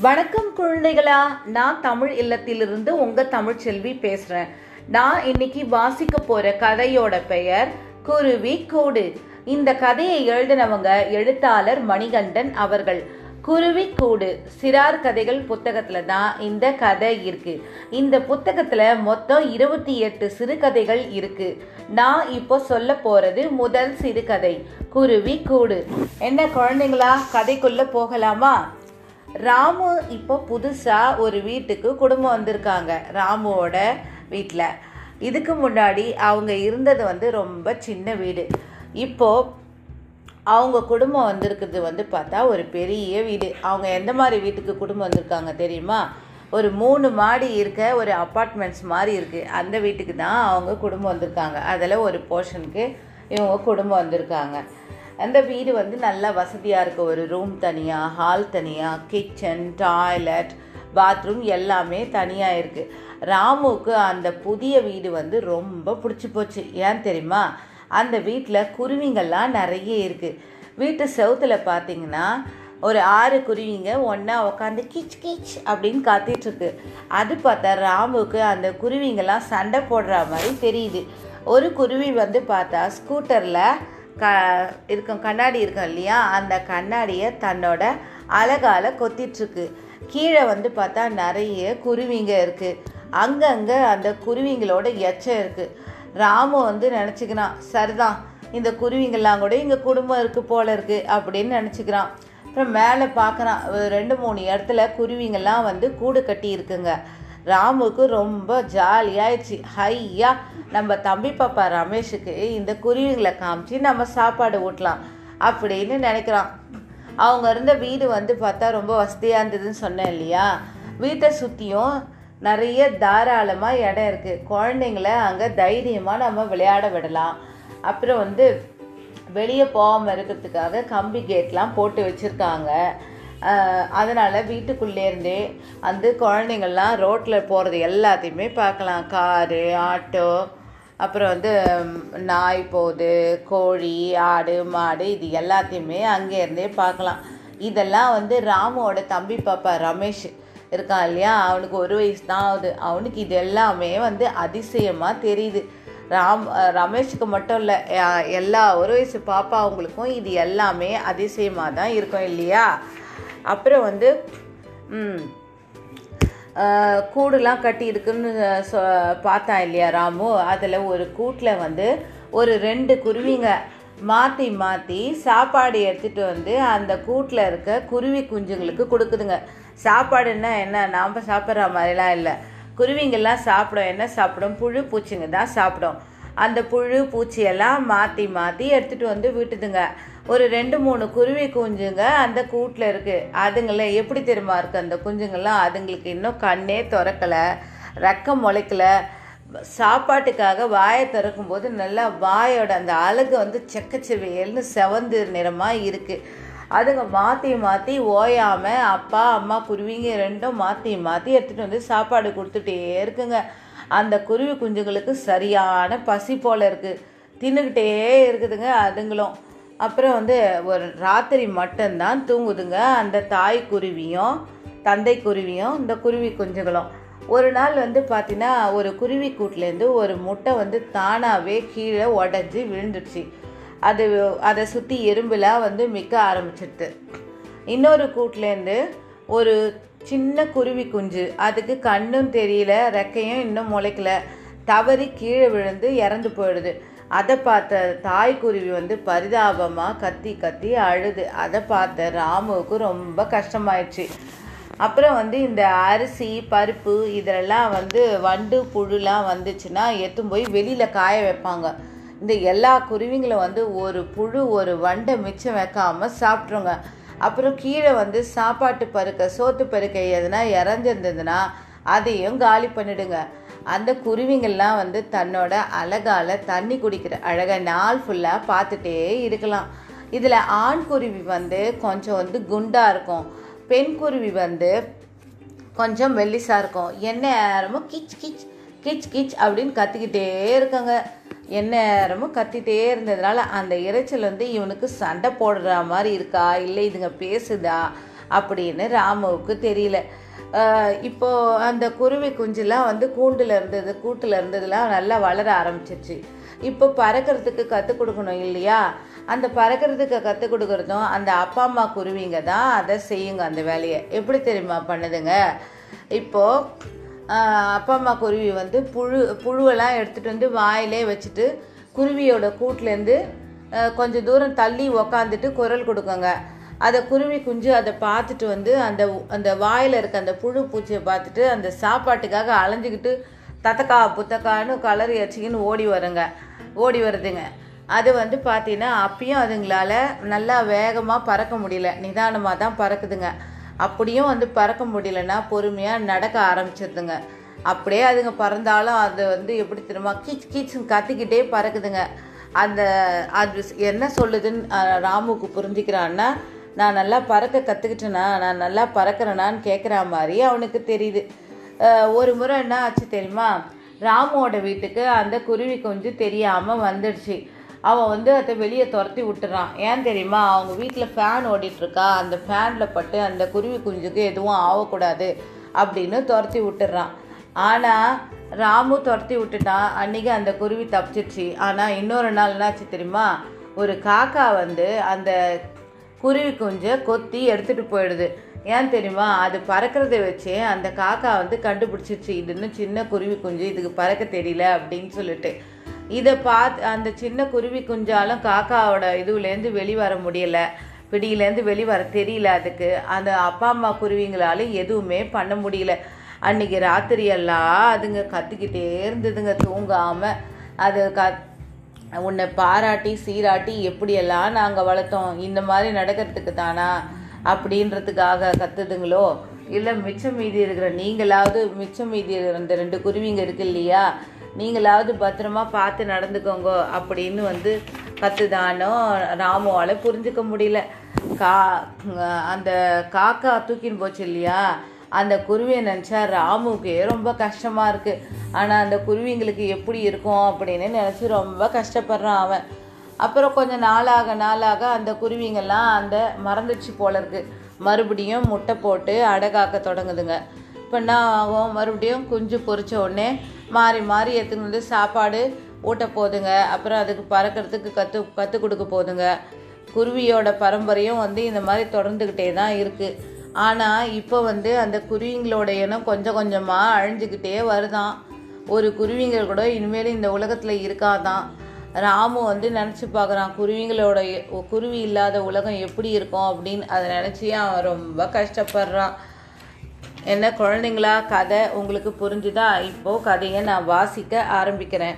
வணக்கம் குழந்தைகளா நான் தமிழ் இல்லத்திலிருந்து உங்க தமிழ் செல்வி பேசுறேன். நான் இன்னைக்கு வாசிக்க போற கதையோட பெயர் குருவி கூடு. இந்த கதையை எழுதினவங்க எழுத்தாளர் மணிகண்டன் அவர்கள். குருவி கூடு சிறார் கதைகள் புத்தகத்துல தான் இந்த கதை இருக்கு. இந்த புத்தகத்துல மொத்தம் இருபத்தி எட்டு சிறுகதைகள் இருக்கு. நான் இப்போ சொல்ல போறது முதல் சிறுகதை குருவி கூடு. என்ன குழந்தைங்களா கதைக்குள்ள போகலாமா? ராமு இப்போ புதுசாக ஒரு வீட்டுக்கு குடும்பம் வந்திருக்காங்க ராமுவோட வீட்டில் இதுக்கு முன்னாடி அவங்க இருந்தது வந்து ரொம்ப சின்ன வீடு. இப்போது அவங்க குடும்பம் வந்திருக்கிறது வந்து பார்த்தா ஒரு பெரிய வீடு. அவங்க எந்த மாதிரி வீட்டுக்கு குடும்பம் வந்திருக்காங்க தெரியுமா? ஒரு மூணு மாடி இருக்க ஒரு அப்பார்ட்மெண்ட்ஸ் மாதிரி இருக்குது அந்த வீட்டுக்கு தான் அவங்க குடும்பம் வந்திருக்காங்க. அதில் ஒரு போர்ஷனுக்கு இவங்க குடும்பம் வந்திருக்காங்க. அந்த வீடு வந்து நல்லா வசதியாக இருக்குது ஒரு ரூம் தனியாக ஹால் தனியாக கிச்சன் டாய்லெட் பாத்ரூம் எல்லாமே தனியாக இருக்குது ராமுவுக்கு அந்த புதிய வீடு வந்து ரொம்ப பிடிச்சி போச்சு. ஏன் தெரியுமா? அந்த வீட்டில் குருவிங்கள்லாம் நிறைய இருக்குது வீட்டு செவுத்துல பார்த்தீங்கன்னா ஒரு ஆறு குருவிங்க ஒன்றா உட்காந்து கிச் கிச் அப்படின்னு காத்திட்ருக்கு அது பார்த்தா ராமுக்கு அந்த குருவிங்கெல்லாம் சண்டை போடுற மாதிரி தெரியுது. ஒரு குருவி வந்து பார்த்தா ஸ்கூட்டரில் க இருக்கும் கண்ணாடி இருக்கும் இல்லையா? அந்த கண்ணாடியை தன்னோட அழகால் கொத்திட்ருக்கு கீழே வந்து பார்த்தா நிறைய குருவிங்க இருக்குது அங்கங்கே அந்த குருவிங்களோட எச்சம் இருக்குது ராமு வந்து நினச்சிக்கிறான் சரிதான் இந்த குருவிங்கெல்லாம் கூட இங்கே குடும்பம் இருக்குது போல இருக்குது அப்படின்னு நினச்சிக்கிறான். அப்புறம் மேலே பார்க்குறான் ரெண்டு மூணு இடத்துல குருவிங்கெல்லாம் வந்து கூடு கட்டி இருக்குங்க. ராமுக்கு ரொம்ப ஜாலியாயிடுச்சு. ஹையா நம்ம தம்பி பாப்பா ரமேஷுக்கு இந்த குருவிங்களை காமிச்சு நம்ம சாப்பாடு ஊட்டலாம் அப்படின்னு நினைக்கிறான். அவங்க இருந்த வீடு வந்து பார்த்தா ரொம்ப வசதியாக இருந்ததுன்னு சொன்னேன் இல்லையா? வீட்டை சுற்றியும் நிறைய தாராளமாக இடம் இருக்குது குழந்தைங்கள அங்கே தைரியமாக நம்ம விளையாட விடலாம். அப்புறம் வந்து வெளியே போகாமல் இருக்கிறதுக்காக கம்பி கேட்லாம் போட்டு வச்சுருக்காங்க. அதனால் வீட்டுக்குள்ளேருந்தே அந்த குழந்தைங்கள்லாம் ரோட்டில் போகிறது எல்லாத்தையுமே பார்க்கலாம். காரு ஆட்டோ அப்புறம் வந்து நாய் போகுது கோழி ஆடு மாடு இது எல்லாத்தையுமே அங்கேருந்தே பார்க்கலாம். இதெல்லாம் வந்து ராமுவோட தம்பி பாப்பா ரமேஷ் இருக்கான் இல்லையா? அவனுக்கு ஒரு வயசு தான் ஆகுது. அவனுக்கு இது எல்லாமே வந்து அதிசயமாக தெரியுது. ராம் ரமேஷுக்கு மட்டும் இல்லை எல்லா ஒரு வயசு பாப்பா அவங்களுக்கும் இது எல்லாமே அதிசயமாக தான் இருக்கும் இல்லையா? அப்புறம் வந்து கூடுலாம் கட்டி இருக்குன்னு சொ பார்த்தான் இல்லையா ராமு? அதில் ஒரு கூட்டில் வந்து ஒரு ரெண்டு குருவிங்க மாற்றி மாற்றி சாப்பாடு எடுத்துகிட்டு வந்து அந்த கூட்டில் இருக்க குருவி குஞ்சுங்களுக்கு கொடுக்குதுங்க. சாப்பாடுன்னா என்ன? நாம் சாப்பிட்ற மாதிரிலாம் இல்லை. குருவிங்கெல்லாம் சாப்பிடும். என்ன சாப்பிடும்? புழு பூச்சிங்க தான் சாப்பிடும். அந்த புழு பூச்சியெல்லாம் மாற்றி மாற்றி எடுத்துகிட்டு வந்து விட்டுதுங்க. ஒரு ரெண்டு மூணு குருவி குஞ்சுங்க அந்த கூட்டில் இருக்குது அதுங்கள எப்படி தெரியுமா இருக்குது அந்த குஞ்சுங்கள்லாம் அதுங்களுக்கு இன்னும் கண்ணே திறக்கலை ரக்கம் முளைக்கலை. சாப்பாட்டுக்காக வாயை திறக்கும்போது நல்லா வாயோட அந்த அழகு வந்து செக்கச்சிவியல்னு செவந்து நிறமாக இருக்குது அதுங்க மாற்றி மாற்றி ஓயாமல் அப்பா அம்மா குருவிங்க ரெண்டும் மாற்றி மாற்றி எடுத்துகிட்டு வந்து சாப்பாடு கொடுத்துட்டே இருக்குங்க. அந்த குருவி குஞ்சுங்களுக்கு சரியான பசி போல் இருக்குது தின்னுக்கிட்டே இருக்குதுங்க அதுங்களும். அப்புறம் வந்து ஒரு ராத்திரி மட்டும்தான் தூங்குதுங்க. அந்த தாய் குருவியும் தந்தை குருவியும் இந்த குருவி குஞ்சுகளும். ஒரு நாள் வந்து பார்த்தீங்கன்னா ஒரு குருவி கூட்டிலேருந்து ஒரு முட்டை வந்து தானாகவே கீழே உடஞ்சி விழுந்துடுச்சு அது அதை சுற்றி எறும்புலாம் வந்து மிக்க ஆரம்பிச்சிடுது இன்னொரு கூட்டிலேருந்து ஒரு சின்ன குருவி குஞ்சு. அதுக்கு கண்ணும் தெரியல ரெக்கையும் இன்னும் முளைக்கல. தவறி கீழே விழுந்து இறந்து போயிடுது. அதை பார்த்த தாய்க்குருவி வந்து பரிதாபமாக கத்தி கத்தி அழுது. அதை பார்த்த ராமுவுக்கு ரொம்ப கஷ்டமாயிடுச்சு. அப்புறம் வந்து இந்த அரிசி பருப்பு இதெல்லாம் வந்து வண்டு புழுலாம் வந்துச்சுன்னா எத்தும் போய் வெளியில் காய வைப்பாங்க. இந்த எல்லா குருவிங்களும் வந்து ஒரு புழு ஒரு வண்டை மிச்சம் வைக்காமல் சாப்பிட்ருங்க அப்புறம் கீழே வந்து சாப்பாட்டு பருக்க சோத்து பருக்க எதுனா இறஞ்சிருந்ததுன்னா அதையும் காலி பண்ணிடுங்க. அந்த குருவிங்கள்லாம் வந்து தன்னோட அழகால் தண்ணி குடிக்கிற அழகை நாள் ஃபுல்லாக பார்த்துட்டே இருக்கலாம். இதில் ஆண் குருவி வந்து கொஞ்சம் வந்து குண்டாக இருக்கும். பெண் குருவி வந்து கொஞ்சம் மெல்லிசாக இருக்கும். என்ன நேரமும் கிச் கிச் கிச் கிச் அப்படின்னு கத்திக்கிட்டே இருக்காங்க. எந்நேரமும் கத்திட்டே இருந்ததுனால அந்த இரைச்சல் வந்து இவனுக்கு சண்டை போடுற மாதிரி இருக்கா? இல்லை இதுங்க பேசுதா? அப்படின்னு ராமுவுக்கு தெரியல. இப்போ அந்த குருவி குஞ்சுலாம் வந்து கூண்டில் இருந்தது கூட்டில் இருந்ததுலாம் நல்லா வளர ஆரம்பிச்சிருச்சு. இப்போ பறக்கிறதுக்கு கற்றுக் கொடுக்கணும் இல்லையா? அந்த பறக்கிறதுக்கு கற்றுக் கொடுக்குறதும் அந்த அப்பா அம்மா குருவிங்க தான் அதை செய்யுங்க அந்த வேலையை. எப்படி தெரியுமா பண்ணுதுங்க? இப்போது அப்பா அம்மா குருவி வந்து புழு புழுவெல்லாம் எடுத்துகிட்டு வந்து வாயிலே வச்சுட்டு குருவியோட கூட்டிலேருந்து கொஞ்சம் தூரம் தள்ளி உக்காந்துட்டு குரல் கொடுக்குங்க. அதை குருவி குஞ்சு அதை பார்த்துட்டு வந்து அந்த அந்த வாயில் இருக்க அந்த புழு பூச்சியை பார்த்துட்டு அந்த சாப்பாட்டுக்காக அலைஞ்சிக்கிட்டு தத்தக்கா புத்தக்கான்னு கலர் எச்சிக்கின்னு ஓடி வருங்க. ஓடி வருதுங்க. அது வந்து பார்த்தீங்கன்னா அப்பயும் அதுங்களால நல்லா வேகமாக பறக்க முடியல. நிதானமாக தான் பறக்குதுங்க. அப்படியும் வந்து பறக்க முடியலன்னா பொறுமையாக நடக்க ஆரம்பிச்சிருதுங்க. அப்படியே அதுங்க பறந்தாலும் அது வந்து எப்படி தெரியுமா? கீச் கீச்சுன்னு கத்திக்கிட்டே பறக்குதுங்க. அந்த அது என்ன சொல்லுதுன்னு ராமுக்கு புரிஞ்சுக்கிறான்னா நான் நல்லா பறக்க கற்றுக்கிட்டேனா நான் நல்லா பறக்கிறேனான்னு கேட்குற மாதிரி அவனுக்கு தெரியுது. ஒரு முறை என்ன ஆச்சு தெரியுமா? ராமுவோட வீட்டுக்கு அந்த குருவி கொஞ்சம் தெரியாமல் வந்துடுச்சு. அவன் வந்து அதை வெளியே துரத்தி விட்டுறான். ஏன் தெரியுமா? அவங்க வீட்டில் ஃபேன் ஓடிட்டுருக்கா. அந்த ஃபேனில் பட்டு அந்த குருவி குஞ்சுக்கு எதுவும் ஆகக்கூடாது அப்படின்னு துரத்தி விட்டுறான். ஆனால் ராமு துரத்தி விட்டுட்டான். அன்றைக்கி அந்த குருவி தப்பிச்சிருச்சு ஆனால் இன்னொரு நாள் என்னாச்சு தெரியுமா? ஒரு காக்கா வந்து அந்த குருவி குஞ்சை கொத்தி எடுத்துகிட்டு போயிடுது. ஏன் தெரியுமா? அது பறக்கிறத வச்சே அந்த காக்கா வந்து கண்டுபிடிச்சிருச்சு இதுன்னு சின்ன குருவி குஞ்சு இதுக்கு பறக்க தெரியல அப்படின்னு சொல்லிட்டு. இதை பார்த்து அந்த சின்ன குருவி குஞ்சாலும் காக்காவோட இதுலேருந்து வெளிவர முடியல. பிடியிலேருந்து வெளிவர தெரியல அதுக்கு. அந்த அப்பா அம்மா குருவிங்களால எதுவுமே பண்ண முடியல. அன்னைக்கு ராத்திரி எல்லாம் அதுங்க கத்திக்கிட்டே இருந்ததுங்க தூங்காமல் அது கத் உன்னை பாராட்டி சீராட்டி எப்படியெல்லாம் நாங்கள் வளர்த்தோம்? இந்த மாதிரி நடக்கிறதுக்கு தானா? அப்படின்றதுக்காக கத்துதுங்களோ? இல்லை மிச்சம் மீதி இருக்கிற நீங்களாவது மிச்சம் மீதி இருக்கிற இந்த ரெண்டு குருவிங்க இருக்கு இல்லையா? நீங்களாவது பத்திரமா பார்த்து நடந்துக்கோங்க அப்படின்னு வந்து கத்துதானோ ராமுவால் புரிஞ்சுக்க முடியல. கா அந்த காக்கா தூக்கின்னு போச்சு இல்லையா? அந்த குருவியை நினச்சா ராமுக்கே ரொம்ப கஷ்டமாக இருக்குது ஆனால் அந்த குருவிங்களுக்கு எப்படி இருக்கும் அப்படின்னு நினச்சி ரொம்ப கஷ்டப்படுறான் அவன். அப்புறம் கொஞ்சம் நாளாக நாளாக அந்த குருவிங்கெல்லாம் அந்த மறந்துச்சு போல இருக்குது மறுபடியும் முட்டை போட்டு அடகாக்க தொடங்குதுங்க. இப்போ என்ன ஆகும்? மறுபடியும் குஞ்சு பொரிச்ச உடனே மாறி மாறி எடுத்துன்னு வந்து சாப்பாடு ஊட்ட போதுங்க. அப்புறம் அதுக்கு பறக்கிறதுக்கு கற்று கற்றுக் கொடுக்க போதுங்க. குருவியோட பரம்பரையும் வந்து இந்த மாதிரி தொடர்ந்துக்கிட்டே தான் இருக்குது ஆனால் இப்போ வந்து அந்த குருவிங்களோட இனம் கொஞ்சம் கொஞ்சமாக அழிஞ்சுக்கிட்டே வருதான். ஒரு குருவிங்கள் கூட இனிமேல் இந்த உலகத்தில் இருக்காதான். ராமு வந்து நினச்சி பார்க்குறான் குருவிங்களோட குருவி இல்லாத உலகம் எப்படி இருக்கும் அப்படின்னு. அதை நினச்சி அவன் ரொம்ப கஷ்டப்படுறான். என்ன குழந்தைங்களா? கதை உங்களுக்கு புரிஞ்சுதா? இப்போது கதையை நான் வாசிக்க ஆரம்பிக்கிறேன்.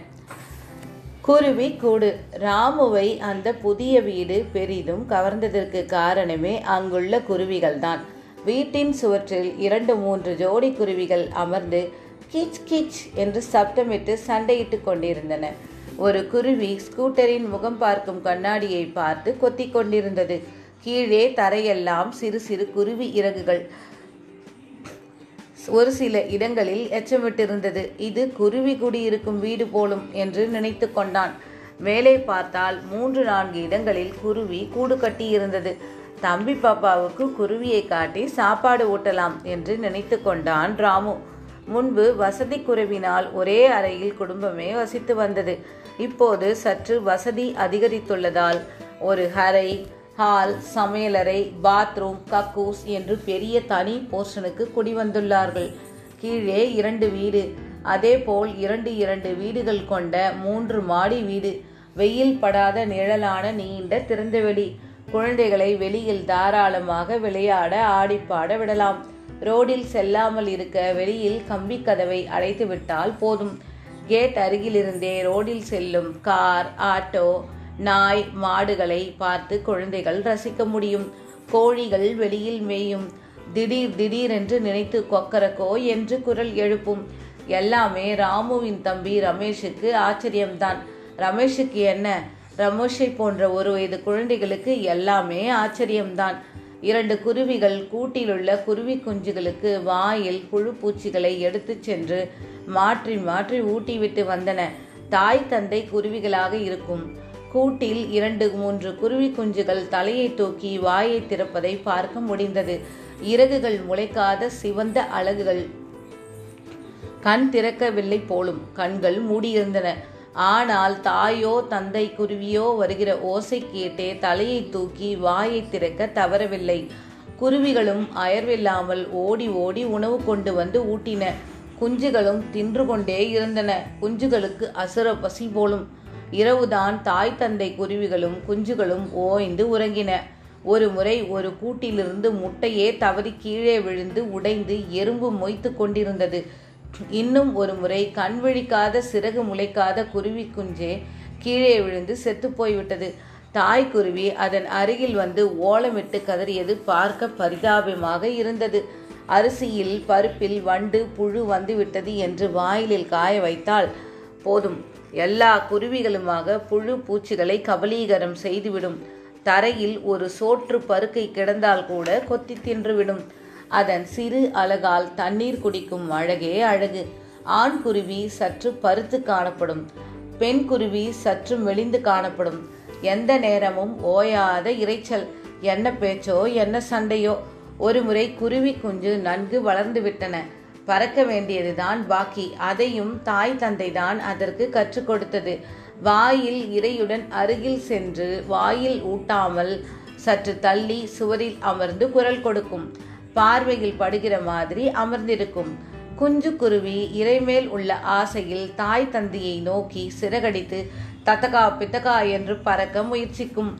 குருவி கூடு. ராமுவை அந்த புதிய வீடு பெரிதும் கவர்ந்ததற்கு காரணமே அங்குள்ள குருவிகள்தான். வீட்டின் சுவற்றில் இரண்டு மூன்று ஜோடி குருவிகள் அமர்ந்து கிச் கீச் என்று சப்தமிட்டு சண்டையிட்டு கொண்டிருந்தன. ஒரு குருவி ஸ்கூட்டரின் முகம் பார்க்கும் கண்ணாடியை பார்த்து கொத்தி கொண்டிருந்தது. கீழே தரையெல்லாம் சிறு சிறு குருவி இறகுகள். ஒரு சில இடங்களில் எச்சமிட்டிருந்தது. இது குருவி குடியிருக்கும் வீடு போலும் என்று நினைத்து கொண்டான். மேலே பார்த்தால் மூன்று நான்கு இடங்களில் குருவி கூடு கட்டியிருந்தது. தம்பி பாப்பாவுக்கு குருவியை காட்டி சாப்பாடு ஊட்டலாம் என்று நினைத்து கொண்டான் ராமு. முன்பு வசதி குறைவினால் ஒரே அறையில் குடும்பமே வசித்து வந்தது. இப்போது சற்று வசதி அதிகரித்துள்ளதால் ஒரு அறை ஹால் சமையலறை பாத்ரூம் கக்கூஸ் என்று பெரிய தனி போர்ஷனுக்கு குடிவந்துள்ளார்கள். கீழே இரண்டு வீடு. அதேபோல் இரண்டு இரண்டு வீடுகள் கொண்ட மூன்று மாடி வீடு. வெயில் படாத நிழலான நீண்ட திறந்தவெளி. குழந்தைகளை வெளியில் தாராளமாக விளையாட ஆடிப்பாட விடலாம். ரோடில் செல்லாமல் இருக்க வெளியில் கம்பி கதவை அடைத்து விட்டால் போதும். கேட் அருகிலிருந்தே ரோடில் செல்லும் கார் ஆட்டோ நாய் மாடுகளை பார்த்து குழந்தைகள் ரசிக்க முடியும். கோழிகள் வெளியில் மேயும். திடீர் திடீரென்று நினைத்து கொக்கரக்கோ என்று குரல் எழுப்பும். எல்லாமே ராமுவின் தம்பி ரமேஷுக்கு ஆச்சரியம்தான். ரமேஷுக்கு என்ன? ரமேஷை போன்ற ஒரு வயது குழந்தைகளுக்கு எல்லாமே ஆச்சரியம்தான். இரண்டு குருவிகள் கூட்டிலுள்ள குருவி குஞ்சுகளுக்கு வாயில் புழு பூச்சிகளை எடுத்துச் சென்று மாற்றி மாற்றி ஊட்டிவிட்டு வந்தன. தாய் தந்தை குருவிகளாக இருக்கும். கூட்டில் இரண்டு மூன்று குருவி குஞ்சுகள் தலையை தூக்கி வாயை திறப்பதை பார்க்க முடிந்தது. இறகுகள் முளைக்காத சிவந்த அலகுகள் கண் திறக்கவில்லை போலும் கண்கள் மூடியிருந்தன. ஆனால் தாயோ தந்தை குருவியோ வருகிற ஓசை கேட்டே தலையை தூக்கி வாயை திறக்க தவறவில்லை. குருவிகளும் அயர்வில்லாமல் ஓடி ஓடி உணவு கொண்டு வந்து ஊட்டின. குஞ்சுகளும் தின்று கொண்டே இருந்தன. குஞ்சுகளுக்கு அசுர பசி போலும் இரவுதான் தாய் தந்தை குருவிகளும் குஞ்சுகளும் ஓய்ந்து உறங்கின. ஒரு முறை ஒரு கூட்டிலிருந்து முட்டையே தவறி கீழே விழுந்து உடைந்து எறும்பு மொய்த்து கொண்டிருந்தது. இன்னும் ஒரு முறை கண் விழிக்காத சிறகு முளைக்காத குருவி குஞ்சே கீழே விழுந்து செத்து போய்விட்டது. தாய் குருவி அதன் அருகில் வந்து ஓலமிட்டு கதறியது பார்க்க பரிதாபமாக இருந்தது. அரிசியில் பருப்பில் வண்டு புழு வந்துவிட்டது என்று வாயிலில் காய வைத்தால் போதும். எல்லா குருவிகளுமாக புழு பூச்சிகளை கபலீகரம் செய்துவிடும். தரையில் ஒரு சோற்று பருக்கை கிடந்தால் கூட கொத்தி தின்றுவிடும். அதன் சிறு அழகால் தண்ணீர் குடிக்கும் அழகே அழகு. ஆண் குருவி சற்று பருத்து காணப்படும். பெண் குருவி சற்று மெலிந்து காணப்படும். எந்த நேரமும் ஓயாத இரைச்சல். என்ன பேச்சோ என்ன சண்டையோ. ஒருமுறை குருவி குஞ்சு நன்கு வளர்ந்து விட்டன. பறக்க வேண்டியதுதான் பாக்கி. அதையும் தாய் தந்தை தான் அதற்கு கற்றுக் கொடுத்தது. வாயில் இறையுடன் அருகில் சென்று வாயில் ஊட்டாமல் சற்று தள்ளி சுவரில் அமர்ந்து குரல் கொடுக்கும். பார்வையில் படுகிற மாதிரி அமர்ந்திருக்கும். குஞ்சு குருவி இறைமேல் உள்ள ஆசையில் தாய் தந்தையை நோக்கி சிறகடித்து தத்தகா பித்தகா என்று பறக்க முயற்சிக்கும்.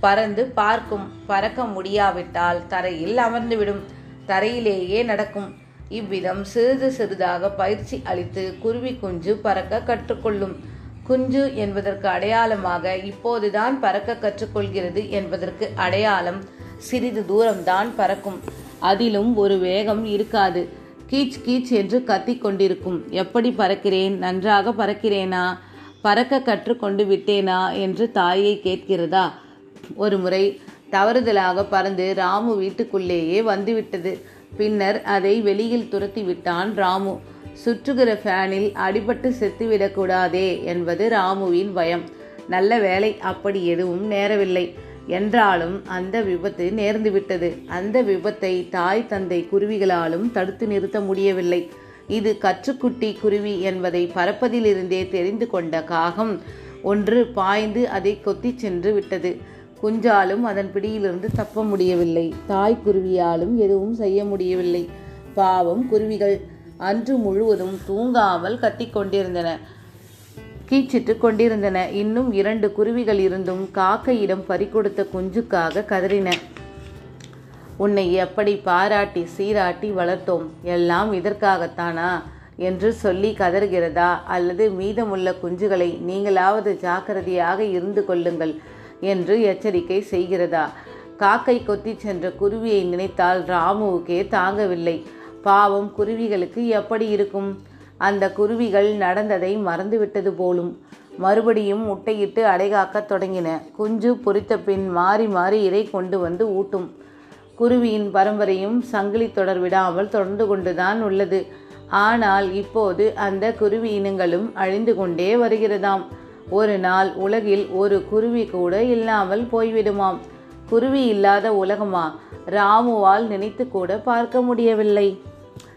பறந்து பார்க்கும். பறக்க முடியாவிட்டால் தரையில் அமர்ந்துவிடும். தரையிலேயே நடக்கும். இவ்விதம் சிறிது சிறிதாக பயிற்சி அளித்து குருவி குஞ்சு பறக்க கற்றுக்கொள்ளும். குஞ்சு என்பதற்கு அடையாளமாக இப்போதுதான் பறக்க கற்றுக்கொள்கிறது என்பதற்கு அடையாளம் சிறிது தூரம்தான் பறக்கும். அதிலும் ஒரு வேகம் இருக்காது. கீச் கீச் என்று கத்தி கொண்டிருக்கும். எப்படி பறக்கிறேன்? நன்றாக பறக்கிறேனா? பறக்க கற்றுக்கொண்டு விட்டேனா? என்று தாயை கேட்கிறதா? ஒரு முறை தவறுதலாக பறந்து ராமு வீட்டுக்குள்ளேயே வந்துவிட்டது. பின்னர் அதை வெளியில் துரத்தி விட்டான் ராமு. சுற்றுகிற ஃபேனில் அடிபட்டு செத்துவிடக்கூடாதே என்பது ராமுவின் பயம். நல்ல வேலை அப்படி எதுவும் நேரவில்லை. என்றாலும் அந்த விபத்து நேர்ந்துவிட்டது. அந்த விபத்தை தாய் தந்தை குருவிகளாலும் தடுத்து நிறுத்த முடியவில்லை. இது கற்றுக்குட்டி குருவி என்பதை பறப்பதிலிருந்தே தெரிந்து கொண்ட காகம் ஒன்று பாய்ந்து அதை கொத்தி சென்று விட்டது. குஞ்சாலும் அதன் பிடியிலிருந்து தப்ப முடியவில்லை. தாய் குருவியாலும் எதுவும் செய்ய முடியவில்லை. பாவம் குருவிகள் அன்று முழுவதும் தூங்காமல் கத்திக்கொண்டிருந்தன கீச்சிட்டு கொண்டிருந்தன. இன்னும் இரண்டு குருவிகள் இருந்தும் காக்கையிடம் பறிகொடுத்த குஞ்சுக்காக கதறின. உன்னை எப்படி பாராட்டி சீராட்டி வளர்த்தோம்? எல்லாம் இதற்காகத்தானா என்று சொல்லி கதறுகிறதா? அல்லது மீதமுள்ள குஞ்சுகளை நீங்களாவது ஜாக்கிரதையாக இருந்து கொள்ளுங்கள். என்று எச்சரிக்கை செய்கிறதா? காக்கை கொத்தி சென்ற குருவியை நினைத்தால் ராமுவுக்கே தாங்கவில்லை. பாவம் குருவிகளுக்கு எப்படி இருக்கும்? அந்த குருவிகள் நடந்ததை மறந்துவிட்டது போலும். மறுபடியும் முட்டையிட்டு அடைகாக்கத் தொடங்கின. குஞ்சு பொறித்த பின் மாறி மாறி இறை கொண்டு வந்து ஊட்டும். குருவியின் பரம்பரையும் சங்கிலி தொடர் விடாமல் தொடர்ந்து கொண்டுதான் உள்ளது. ஆனால் இப்போது அந்த குருவி இனங்களும் அழிந்து கொண்டே வருகிறதாம். ஒரு நாள் உலகில் ஒரு குருவி கூட இல்லாமல் போய்விடுமாம். குருவி இல்லாத உலகமா? ராமுவால் நினைத்து கூட பார்க்க முடியவில்லை.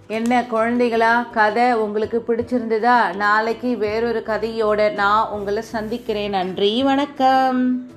என்ன குழந்தைகளா கதை உங்களுக்கு பிடிச்சிருந்ததா? நாளைக்கு வேறொரு கதையோட நான் உங்களை சந்திக்கிறேன். நன்றி வணக்கம்.